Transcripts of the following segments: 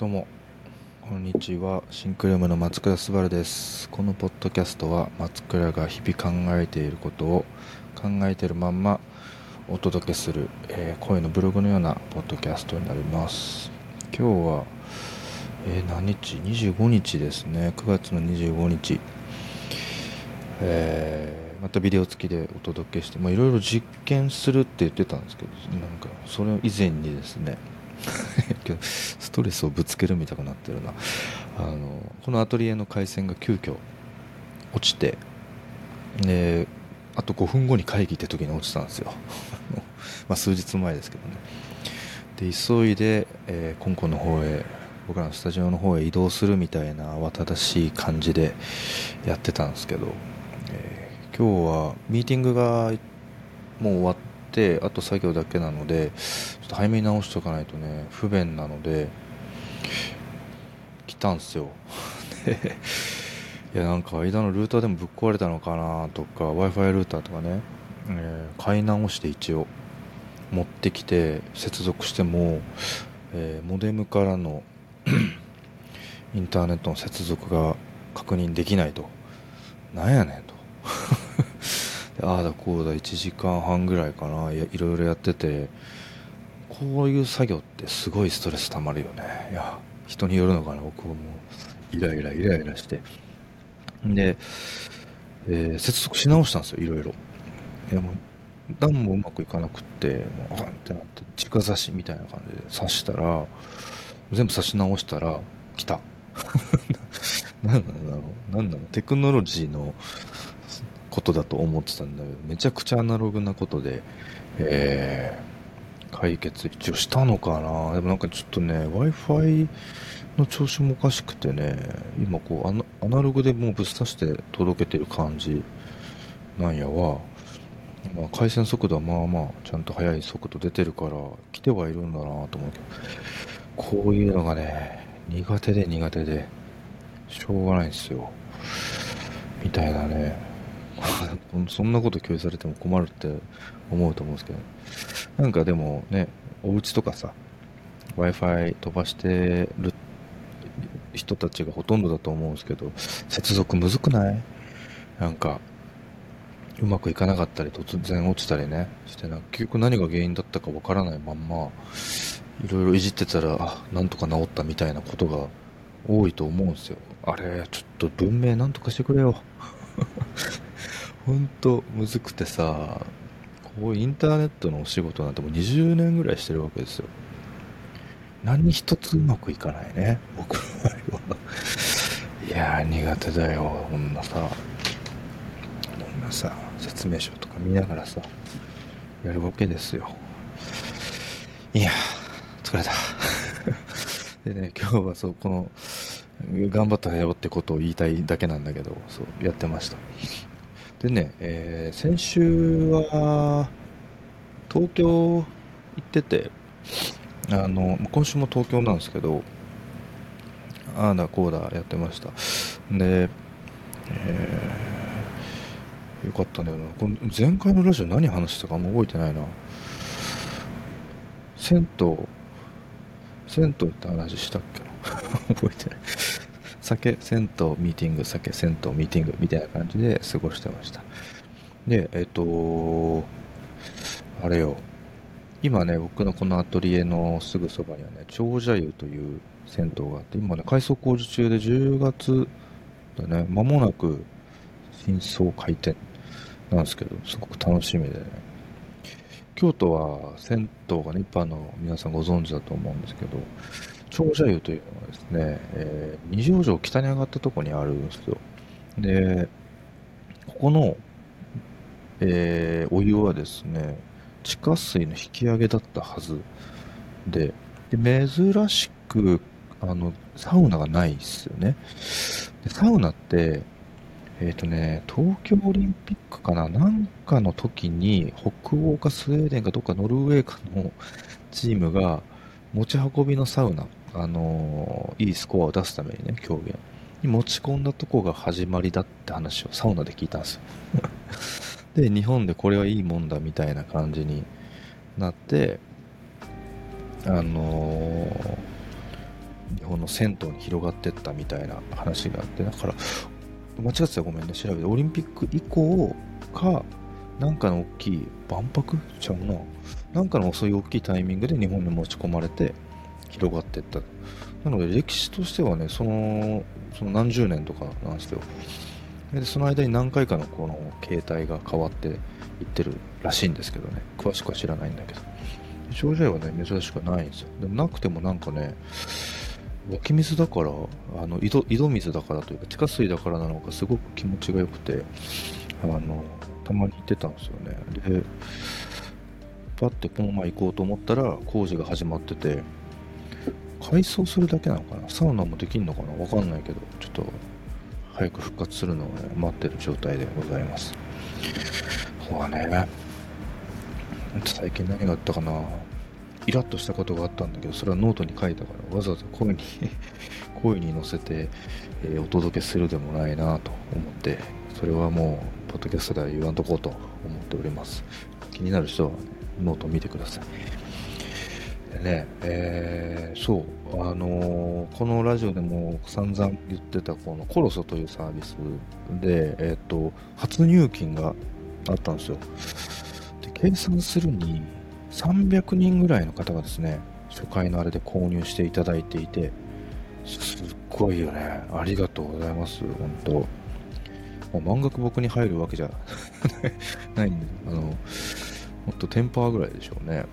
どうもこんにちは。シンクルームの松倉昴です。このポッドキャストは松倉が日々考えていることを考えているまんまお届けする、えー、声のブログのようなポッドキャストになります。今日は、えー、何日？25日ですね。9月の25日。えー、またビデオ付きでお届けしていろいろ実験するって言ってたんですけどなんかそれ以前にですね ストレスをぶつけるみたいになってるな。あのこのアトリエの回線が急遽落ちてであと5分後に会議って時に落ちたんですよ。まあ数日前ですけどね。で急いで、えー、香港の方へ僕らのスタジオの方へ移動するみたいな慌ただしい感じでやってたんですけど、えー、今日はミーティングがもう終わってってあと作業だけなのでちょっと早めに直しておかないとね不便なので来たんすよ。いやなんか間のルーターでもぶっ壊れたのかなとか w i f i ルーターとかね、えー、買い直して一応持ってきて接続しても、えー、モデムからの インターネットの接続が確認できないと。なんやねんと。ああだこうだ1時間半ぐらいかな。いいろいろやってて。こういう作業ってすごいストレスたまるよね。いや人によるのかな。僕もイライライライラして。で、えー、接続し直したんですよいろいろ。いやもう何もうまくいかなくってもうあんってなって直差しみたいな感じで刺したら全部刺し直したら来た。何なんだろう。何なの？テクノロジーのことだと思ってたんだけどめちゃくちゃアナログなことで、えー、解決一応したのかな。でもなんかちょっとね w i f i の調子もおかしくてね今こうアナログでもうぶっ刺して届けてる感じなんやわ、まあ、回線速度はまあまあちゃんと速い速度出てるから来てはいるんだなと思うけどこういうのがね苦手で苦手でしょうがないんですよ。みたいなね。そんなこと共有されても困るって思うと思うんですけど、なんかでもね、お家とかさ、Wi-Fi 飛ばしてる人たちがほとんどだと思うんですけど、接続むずくない？なんか、うまくいかなかったり、突然落ちたりね、してな、結局何が原因だったかわからないまんま、いろいろいじってたら、あ、なんとか治ったみたいなことが多いと思うんですよ。あれ、ちょっと文明なんとかしてくれよ。ほんとむずくてさこうインターネットのお仕事なんてもう20年ぐらいしてるわけですよ。何一つうまくいかないね僕の場合は。いやー苦手だよこんなさ。こんなさ説明書とか見ながらさやるわけですよ。いや疲れた。でね今日はそうこの頑張ったよってことを言いたいだけなんだけどそうやってました。でね、えー、先週は東京行ってて、あの、今週も東京なんですけど、ああだこうだやってました。で、えー、よかったんだよな。この前回のラジオ何話したかあんま覚えてないな。銭湯、銭湯って話したっけな 覚えてない。酒、銭湯、ミーティング、酒、銭湯、ミーティングみたいな感じで過ごしてました。で、えっ、と、あれよ、今ね、僕のこのアトリエのすぐそばにはね、長者湯という銭湯があって、今ね、改装工事中で10月だね、間もなく新装開店なんですけど、すごく楽しみでね。京都は銭湯がね、一般の皆さんご存知だと思うんですけど、長者湯というのはですね、えー、二条城北に上がったとこにあるんですよ。で、ここの、えー、お湯はですね、地下水の引き上げだったはずで、で珍しく、あの、サウナがないですよね。でサウナって、えっ、ー、とね、東京オリンピックかな？なんかの時に、北欧かスウェーデンかどっかノルウェーかのチームが、持ち運びのサウナあのいいスコアを出すためにね、競技に持ち込んだとこが始まりだって話をサウナで聞いたんですよ。で、日本でこれはいいもんだみたいな感じになって、あのー、日本の銭湯に広がってったみたいな話があってだから間違ってたらごめんね調べて。オリンピック以降かなんかの大きい万博？ちゃうな。なんかのそうい大きいタイミングで日本に持ち込まれて広がっていった。なので歴史としてはねそのその何十年とかなんですよ。でその間に何回かのこの形態が変わっていってるらしいんですけどね。詳しくは知らないんだけど。症状はね珍しくないんですよ。でもなくてもなんかね湧き水だからあの井戸井戸水だからというか地下水だからなのかすごく気持ちが良くてあのたまに行ってたんですよね。でパッてこの前行こうと思ったら工事が始まってて改装するだけなのかな？サウナもできんのかな？わかんないけどちょっと早く復活するのを、ね、待ってる状態でございます。そうだね。最近何があったかな？イラッとしたことがあったんだけどそれはノートに書いたからわざわざ声に 声に乗せて、えー、お届けするでもないなと思ってそれはもうポッドキャストでは言わんとこうと思っております。気になる人は、ね、ノートを見てください。でね、えー、そうあのー、このラジオでも散々言ってたこのコロソというサービスで、えっ、と初入金があったんですよで計算するに300人ぐらいの方がですね、初回のあれで購入していただいていて、すっごいよね。ありがとうございます。本当もう満額僕に入るわけじゃ ないんで、あの、もっとテンパーぐらいでしょうね。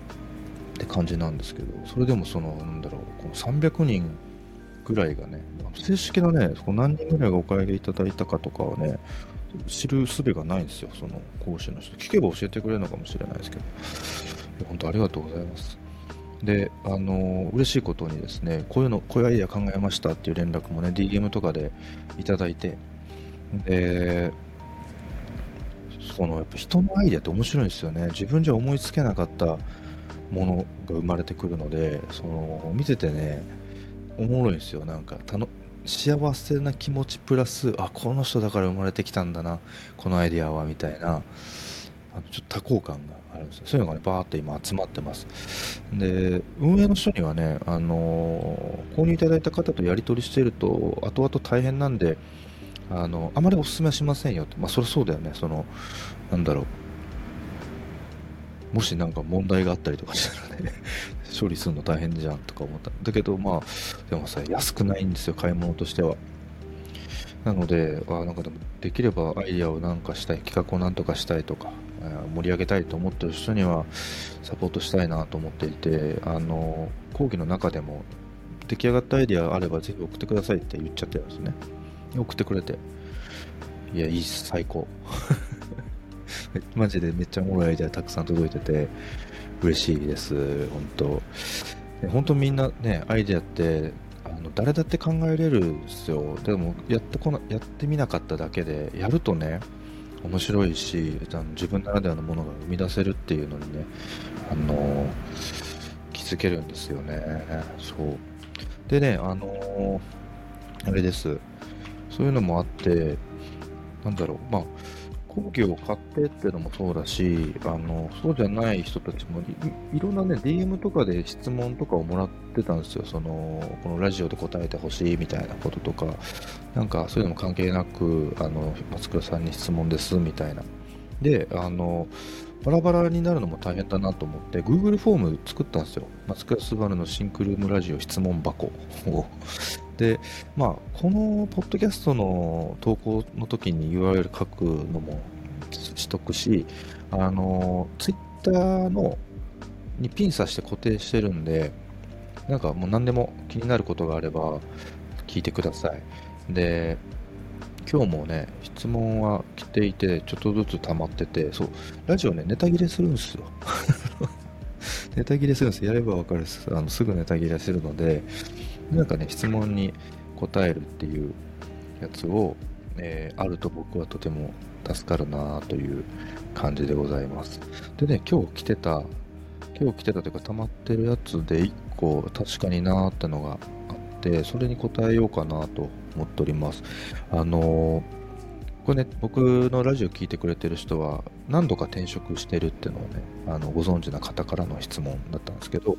って感じなんですけど、それでもその、なんだろう、この300人ぐらいがね、正式なね、何人ぐらいがお買い上げいただいたかとかはね、知る術がないんですよ、その講師の人。聞けば教えてくれるのかもしれないですけど。本当ありがとうございます。で、あの嬉しいことにですね、こういうの、こういうアイデア考えましたっていう連絡もね、DM とかでいただいて、で、そのやっぱ人のアイデアって面白いんですよね。自分じゃ思いつけなかったものが生まれてくるので、その見ててね、おもろいんですよ。なんかたの幸せな気持ちプラス、あ、この人だから生まれてきたんだな、このアイデアはみたいな、あのちょっと多幸感があるんですよそういうのがね、バーって今集まってます。で、運営の人にはね、あの、購入いただいた方とやり取りしていると、後々大変なんで、あの、あまりお勧めはしませんよって。まあ、そりゃそうだよね。その、なんだろう。もしなんか問題があったりとかしたらね 処理するの大変じゃんとか思った。だけど、まあ、でもさ、安くないんですよ、買い物としては。なので、あなんかでもできればアイディアをなんかしたい、企画をなんとかしたいとか、盛り上げたいと思ってる人にはサポートしたいなと思っていてあの講義の中でも出来上がったアイディアあればぜひ送ってくださいって言っちゃってるんですね送ってくれていやいいっす最高 マジでめっちゃおもろいアイデアたくさん届いてて嬉しいです。本当。本当みんなねアイデアってあの誰だって考えれるんですよ。でもやってこなやってみなかっただけでやるとね面白いし自分ならではのものが生み出せるっていうのにねあの気づけるんですよね。そう。でねあのあれです。そういうのもあってなんだろう。まあ講義を買ってっていうのもそうだし、あの、そうじゃない人たちもい、いろんなね、DM とかで質問とかをもらってたんですよ。その、このラジオで答えてほしいみたいなこととか、なんかそういうのも関係なく、あの、松倉さんに質問ですみたいな。で、あの、バラバラになるのも大変だなと思って、Google フォーム作ったんですよ。松倉すばるのシンクルームラジオ質問箱を。で、まあ、このポッドキャストの投稿の時に URL 書くのもしとくし、あの、Twitter のにピン刺して固定してるんで、なんかもう何でも気になることがあれば聞いてください。で、今日もね、質問は来ていて、ちょっとずつ溜まってて、そう、ラジオね、ネタ切れするんですよ。ネタ切れするんですやればわかるあのすぐネタ切れするので、なんかね、質問に答えるっていうやつを、えー、あると僕はとても助かるなという感じでございます。でね、今日来てた、今日来てたというか溜まってるやつで1個確かになーってのがあって、それに答えようかなと思っております。あのー、これね、僕のラジオ聞いてくれてる人は何度か転職してるっていうのをね、あのご存知な方からの質問だったんですけど、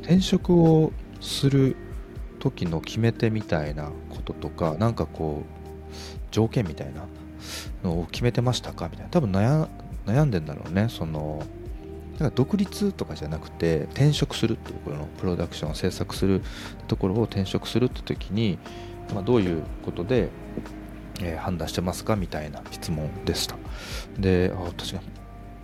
転職をする時の決め手みたいなこととかなんかこう条件みたいなのを決めてましたか？みたいな。多分悩んでんだろうね。そのだから独立とかじゃなくて転職するっていうこのプロダクションを制作するところを転職するって時に、まあ、どういうことで、えー、判断してますか？みたいな質問でした。であ確かに。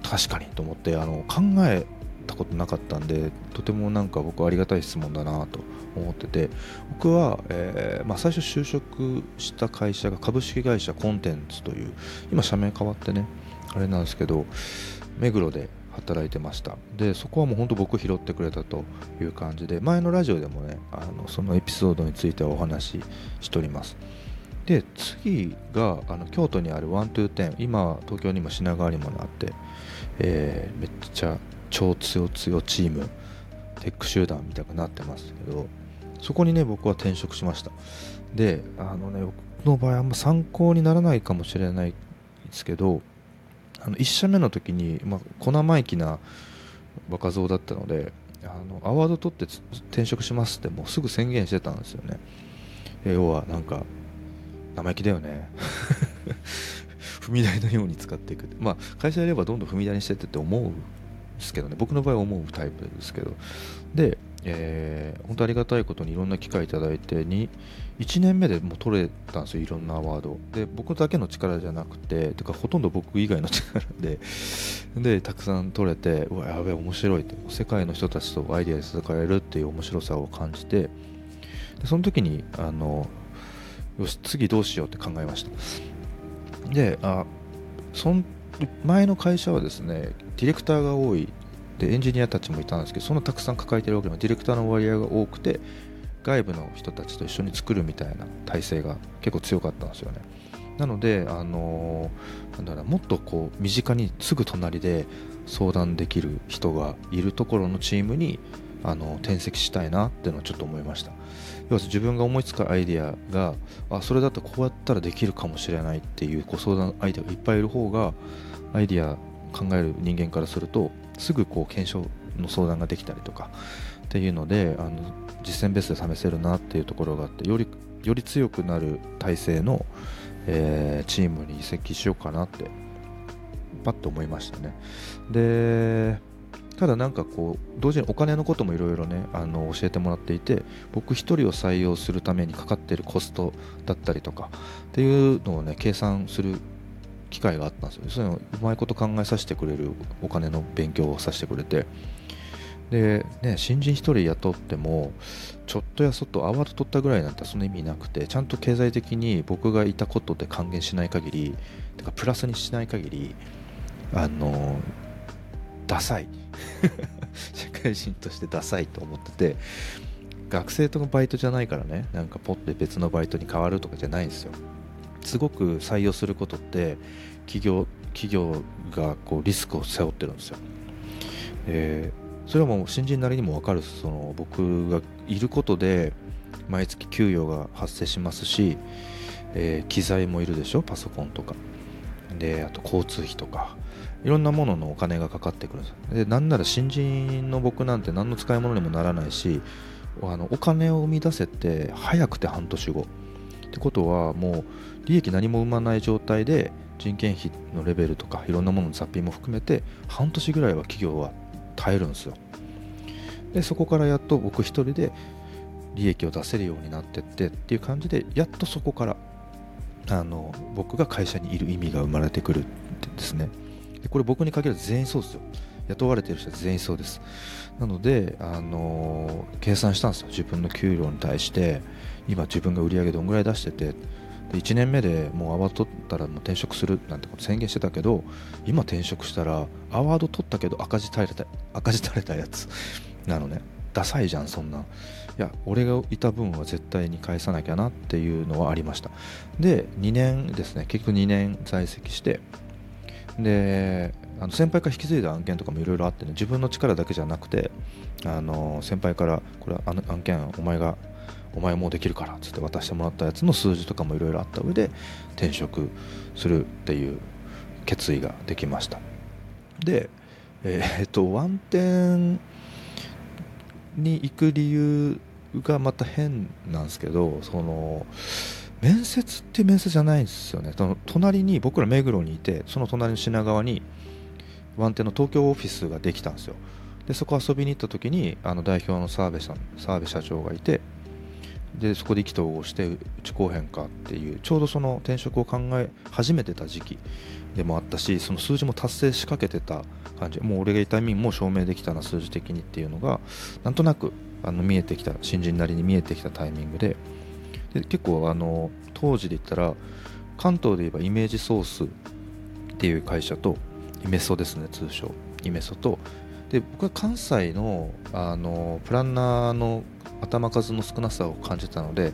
確かにと思ってあの考えたことなかったんでとてもなんか僕はありがたい質問だなと思ってて僕は、えー、まあ、最初就職した会社が株式会社コンテンツという今社名変わってねあれなんですけど目黒で働いてました。でそこはもう本当僕拾ってくれたという感じで前のラジオでもねあのそのエピソードについてはお話ししております。で次があの京都にあるワントゥーテン今東京にも品川にもあって、えー、めっちゃ超強強チームテック集団みたくなってますけどそこにね僕は転職しました。であのね僕の場合あんま参考にならないかもしれないですけどあの1社目の時に、まあ、小生意気な若造だったのであのアワード取って転職しますってもうすぐ宣言してたんですよね。要はなんか生意気だよね。踏み台のように使っていくまあ会社やればどんどん踏み台にしてってって思うですけどね。僕の場合は思うタイプですけど。で、えー、本当ありがたいことにいろんな機会いただいてに1年目でもう取れたんですよいろんなアワード。で僕だけの力じゃなくててかほとんど僕以外の力で。でたくさん取れてうわやべえ面白いって。世界の人たちとアイデアで戦えるっていう面白さを感じて。でその時にあのよし次どうしようって考えました。であそん前の会社はですねディレクターが多い。でエンジニアたちもいたんですけどそんなたくさん抱えてるわけでもディレクターの割合が多くて外部の人たちと一緒に作るみたいな体制が結構強かったんですよね。なので、あのー、なんだろうもっとこう身近にすぐ隣で相談できる人がいるところのチームにあの転籍したいなっていうのをちょっと思いました。要は自分が思いつくアイデアがあそれだとこうやったらできるかもしれないっていうご相談相手がいっぱいいる方がアイデア考える人間からするとすぐこう検証の相談ができたりとかっていうのであの実践ベースで試せるなっていうところがあってよりより強くなる体制の、えー、チームに移籍しようかなってパッと思いましたね。でただなんかこう同時にお金のこともいろいろねあの教えてもらっていて僕1人を採用するためにかかっているコストだったりとかっていうのをね計算する機会があったんですよ。そういうのうまいこと考えさせてくれるお金の勉強をさせてくれて。で、ね、新人1人雇ってもちょっとやそっとアワード取ったぐらいなんてその意味なくてちゃんと経済的に僕がいたことで還元しない限りてかプラスにしない限りあのダサい。社会人としてダサいと思ってて学生とのバイトじゃないからね。なんかポッて別のバイトに変わるとかじゃないんですよ。すごく採用することって企業企業がこうリスクを背負ってるんですよ、えー、それはもう新人なりにも分かるその僕がいることで毎月給与が発生しますし、えー、機材もいるでしょ？パソコンとか。であと交通費とか。いろんなもののお金がかかってくるんですでなんなら新人の僕なんて何の使い物にもならないしあのお金を生み出せて早くて半年後。ってことはもう利益何も生まない状態で人件費のレベルとかいろんなものの雑費も含めて半年ぐらいは企業は耐えるんですよ。でそこからやっと僕一人で利益を出せるようになってってっていう感じでやっとそこからあの僕が会社にいる意味が生まれてくるってですね。でこれ僕に限らず全員そうですよ。雇われてる人は全員そうです。なので、あの計算したんですよ。自分の給料に対して。今自分が売り上げどんぐらい出しててで1年目でもうアワード取ったらもう転職するなんてこと宣言してたけど今転職したらアワード取ったけど赤字垂れた赤字垂れたやつ なのね。ダサいじゃんそんな。いや俺がいた分は絶対に返さなきゃなっていうのはありました。で2年ですね。結局2年在籍して。であの先輩から引き継いだ案件とかもいろいろあってね。自分の力だけじゃなくてあの先輩からこれは案件お前がお前もうできるからっつって渡してもらったやつの数字とかもいろいろあった上で転職するっていう決意ができました。でえー、っとワンテンに行く理由がまた変なんですけどその面接って面接じゃないんですよね。その隣に僕ら目黒にいてその隣の品川にワンテンの東京オフィスができたんですよ。でそこ遊びに行った時にあの代表の澤部さん澤部社長がいてでそこで意気投合してうち後編かっていうちょうどその転職を考え始めてた時期でもあったしその数字も達成しかけてた感じ。もう俺がいた意味も証明できたな数字的にっていうのがなんとなくあの見えてきた新人なりに見えてきたタイミングで。で結構あの当時で言ったら関東で言えばイメージソースっていう会社とイメソですね通称。イメソと。で僕は関西のあのプランナーの頭数の少なさを感じたので、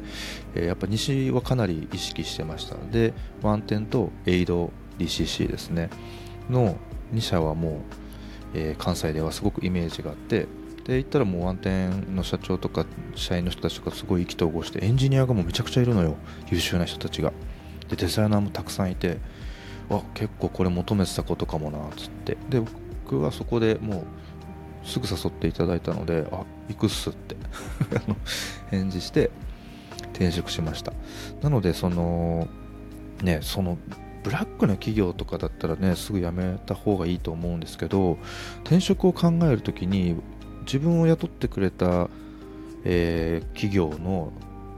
え、やっぱ西はかなり意識してましたでワンテンとエイド DCC ですね。の2社はもう、え、関西ではすごくイメージがあってで行ったらもうワンテンの社長とか社員の人たちとかすごい意気投合してエンジニアがもうめちゃくちゃいるのよ。優秀な人たちが。でデザイナーもたくさんいてあ結構これ求めてたことかもなっつって。で僕はそこでもうすぐ誘っていただいたのであ行くっすって 返事して転職しました。なのでそのねそのブラックな企業とかだったらねすぐ辞めた方がいいと思うんですけど転職を考える時に自分を雇ってくれた、えー、企業の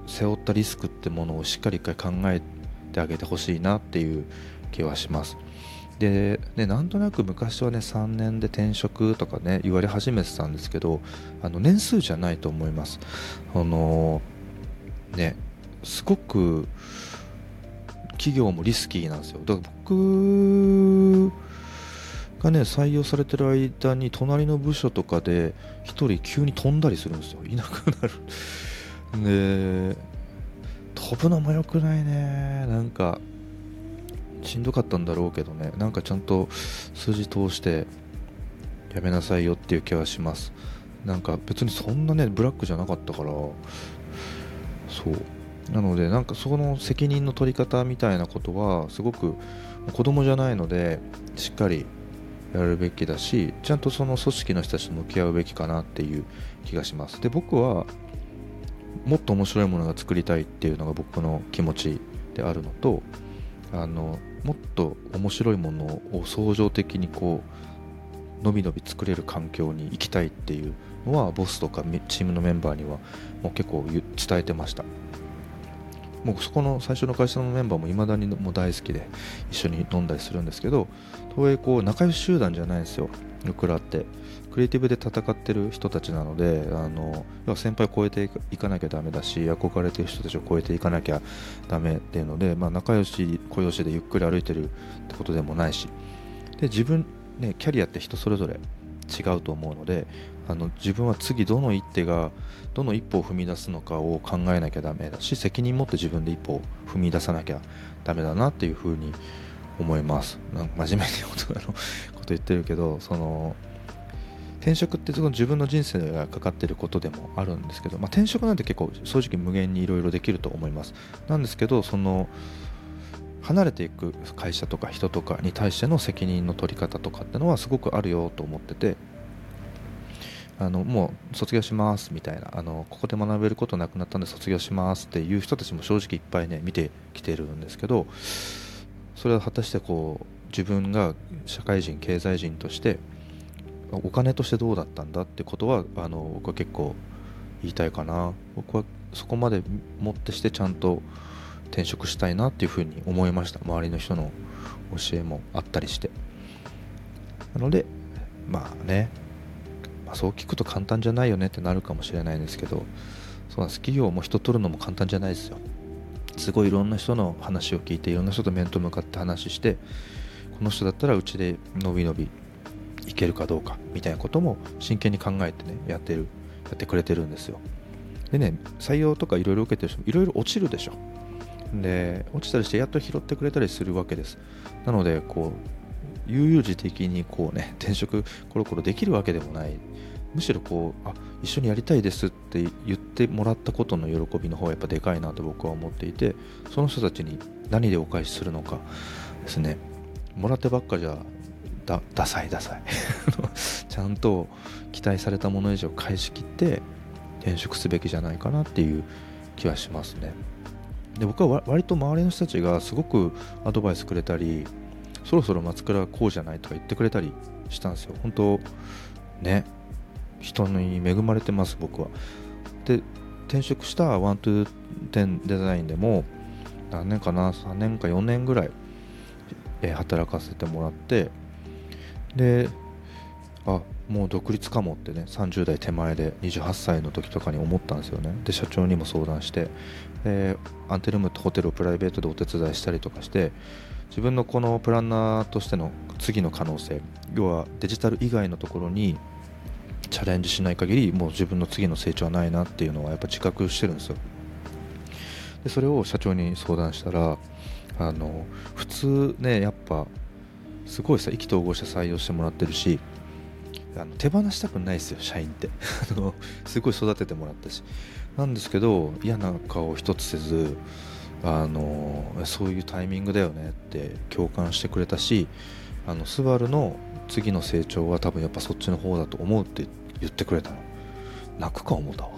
背負ったリスクってものをしっかり一回考えてあげてほしいなっていう気はします。でね、なんとなく昔はね3年で転職とかね言われ始めてたんですけどあの年数じゃないと思います。あのねすごく企業もリスキーなんですよ。だから僕がね採用されてる間に隣の部署とかで1人急に飛んだりするんですよ。いなくなる。で飛ぶのも良くないね。なんかしんどかったんだろうけどね。なんかちゃんと数字通してやめなさいよっていう気はします。なんか別にそんなねブラックじゃなかったから。そう。なのでなんかその責任の取り方みたいなことはすごく子供じゃないのでしっかりやるべきだしちゃんとその組織の人たちと向き合うべきかなっていう気がします。で僕はもっと面白いものが作りたいっていうのが僕の気持ちであるのとあのもっと面白いものを相乗的にこうのびのび作れる環境に行きたいっていうのはボスとかチームのメンバーにはもう結構伝えてました。もうそこの最初の会社のメンバーも未だにもう大好きで一緒に飲んだりするんですけど東映こう仲良し集団じゃないんですよ。僕らってクリエイティブで戦ってる人たちなのであの要は先輩を超えていかなきゃだめだし憧れてる人たちを超えていかなきゃだめっていうので、まあ、仲良し小良しでゆっくり歩いてるってことでもないし。で自分、ね、キャリアって人それぞれ違うと思うのであの自分は次どの一手がどの一歩を踏み出すのかを考えなきゃだめだし責任持って自分で一歩を踏み出さなきゃだめだなっていうふうに思います。なんか真面目に大人のこと言ってるけどその転職ってその自分の人生がかかってることでもあるんですけど、まあ、転職なんて結構正直無限にいろいろできると思います。なんですけどその離れていく会社とか人とかに対しての責任の取り方とかってのはすごくあるよと思っててあのもう卒業しますみたいなあのここで学べることなくなったんで卒業しますっていう人たちも正直いっぱいね見てきてるんですけどそれは果たしてこう自分が社会人経済人としてお金としてどうだったんだってことはあの僕は結構言いたいかな。僕はそこまでもってしてちゃんと転職したいなっていうふうに思いました。周りの人の教えもあったりして。なのでまあね。まあ、そう聞くと簡単じゃないよねってなるかもしれないんですけどそうなんです。企業も人取るのも簡単じゃないですよ。すごいいろんな人の話を聞いていろんな人と面と向かって話してこの人だったらうちでのびのびいけるかどうかみたいなことも真剣に考えてねやってるやってくれてるんですよ。でね採用とかいろいろ受けてる人もいろいろ落ちるでしょ。で落ちたりしてやっと拾ってくれたりするわけです。なのでこう悠々自適にこうね転職コロコロできるわけでもない。むしろこうあ一緒にやりたいですって言ってもらったことの喜びの方がやっぱでかいなと僕は思っていてその人たちに何でお返しするのかですね。もらってばっかじゃだダサいダサい。ちゃんと期待されたもの以上返し切って転職すべきじゃないかなっていう気はしますね。で僕は割と周りの人たちがすごくアドバイスくれたりそろそろ松倉はこうじゃないとか言ってくれたりしたんですよ。本当ね。人に恵まれてます僕は。で転職したワントゥーテンデザインでも何年かな3年か4年ぐらい、え、働かせてもらってであもう独立かもってね30代手前で28歳の時とかに思ったんですよね。で社長にも相談してでアンテルームとホテルをプライベートでお手伝いしたりとかして自分のこのプランナーとしての次の可能性要はデジタル以外のところにチャレンジしない限りもう自分の次の成長はないなっていうのはやっぱ自覚してるんですよ。でそれを社長に相談したらあの普通ねやっぱすごいさ意気投合して採用してもらってるしあの手放したくないですよ社員って。すごい育ててもらったし。なんですけど嫌な顔一つせずあのそういうタイミングだよねって共感してくれたしあのスバルの次の成長は多分やっぱそっちの方だと思うって言ってくれたの。泣くか思ったわ。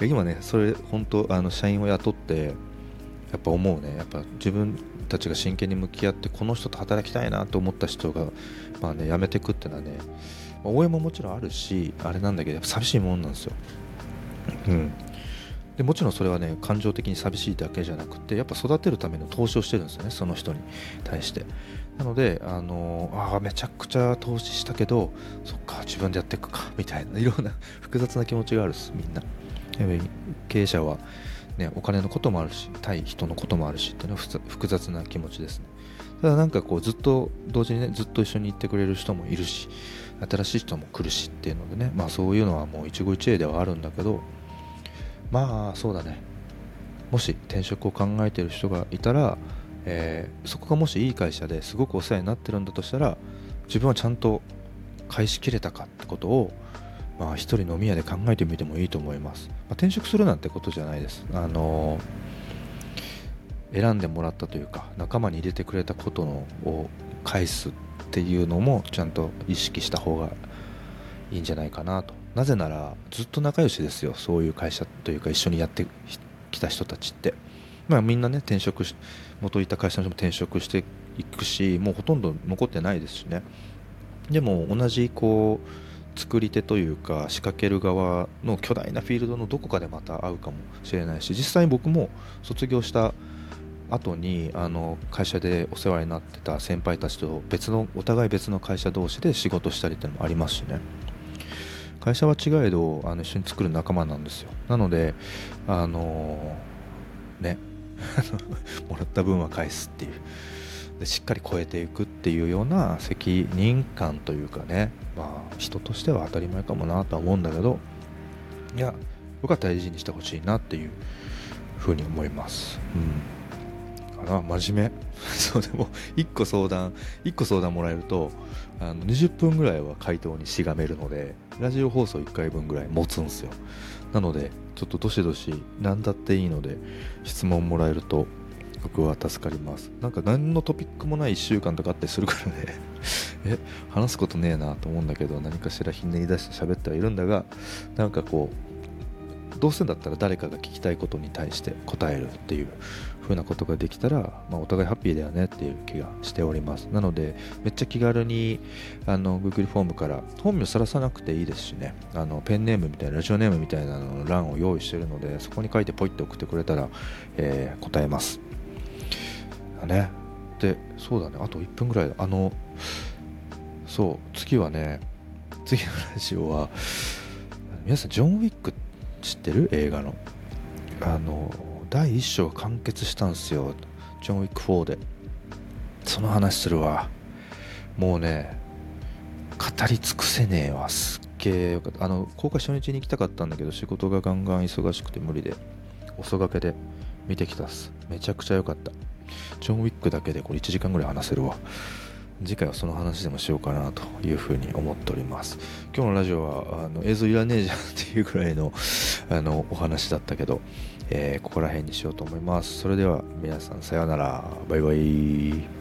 今ねそれ本当あの社員を雇ってやっぱ思うね。やっぱ自分たちが真剣に向き合ってこの人と働きたいなと思った人がまあね辞めてくってのはね、応援ももちろんあるしあれなんだけど寂しいもんなんですよ。うん。でもちろんそれはね感情的に寂しいだけじゃなくてやっぱ育てるための投資をしてるんですよねその人に対して。なのであのあめちゃくちゃ投資したけどそっか自分でやっていくかみたいないろんな 複雑な気持ちがあるですみんな。経営者は、ね、お金のこともあるし対人のこともあるしっていうのは複雑な気持ちですね。ただなんかこうずっと同時にねずっと一緒に行ってくれる人もいるし新しい人も来るしっていうのでねまあそういうのはもう一期一会ではあるんだけどまあそうだね。もし転職を考えてる人がいたら、えー、そこがもしいい会社ですごくお世話になってるんだとしたら自分はちゃんと返しきれたかってことをまあ一人飲み屋で考えてみてもいいと思います、まあ、転職するなんてことじゃないです。あのー、選んでもらったというか仲間に入れてくれたことのを返すっていうのもちゃんと意識した方がいいんじゃないかなと。なぜならずっと仲良しですよ。そういう会社というか一緒にやってきた人たちって。まあみんなね転職して元いた会社の人も転職していくしもうほとんど残ってないですしね。でも同じこう作り手というか仕掛ける側の巨大なフィールドのどこかでまた会うかもしれないし実際に僕も卒業した後にあの会社でお世話になってた先輩たちと別のお互い別の会社同士で仕事したりっていうのもありますしね。会社は違えどあの一緒に作る仲間なんですよ。なのであの、ね もらった分は返すっていう。でしっかり超えていくっていうような責任感というかね。まあ人としては当たり前かもなとは思うんだけど。いや僕は大事にしてほしいなっていうふうに思います。うん。かな真面目。そうでも1個相談1個相談もらえるとあの20分ぐらいは回答にしがめるのでラジオ放送1回分ぐらい持つんですよ。なのでちょっとどしどし何だっていいので質問もらえると僕は助かります。なんか何のトピックもない1週間とかあったりするからね。え話すことねえなと思うんだけど何かしらひねり出して喋ってはいるんだがなんかこうどうせだったら誰かが聞きたいことに対して答えるっていう風なことができたら、まあ、お互いハッピーだよねっていう気がしております。なのでめっちゃ気軽にあの Google フォームから本名さらさなくていいですしね。あのペンネームみたいなラジオネームみたいなの欄を用意してるのでそこに書いてポイって送ってくれたら、えー、答えます。だね。でそうだね。あと1分ぐらいあのそう次はね次のラジオは皆さんジョン・ウィック知ってる？映画の。あの第1章完結したんですよ。ジョン・ウィック4で。その話するわ。もうね語り尽くせねえわ。すっげえよかった。あの公開初日に行きたかったんだけど仕事がガンガン忙しくて無理で遅がけで見てきたっす。めちゃくちゃ良かった。ジョン・ウィックだけでこれ1時間ぐらい話せるわ。次回はその話でもしようかなというふうに思っております。今日のラジオはあの映像いらねえじゃんっていうくらいのあのお話だったけど。えー、ここら辺にしようと思います。それでは皆さんさようなら。バイバイ。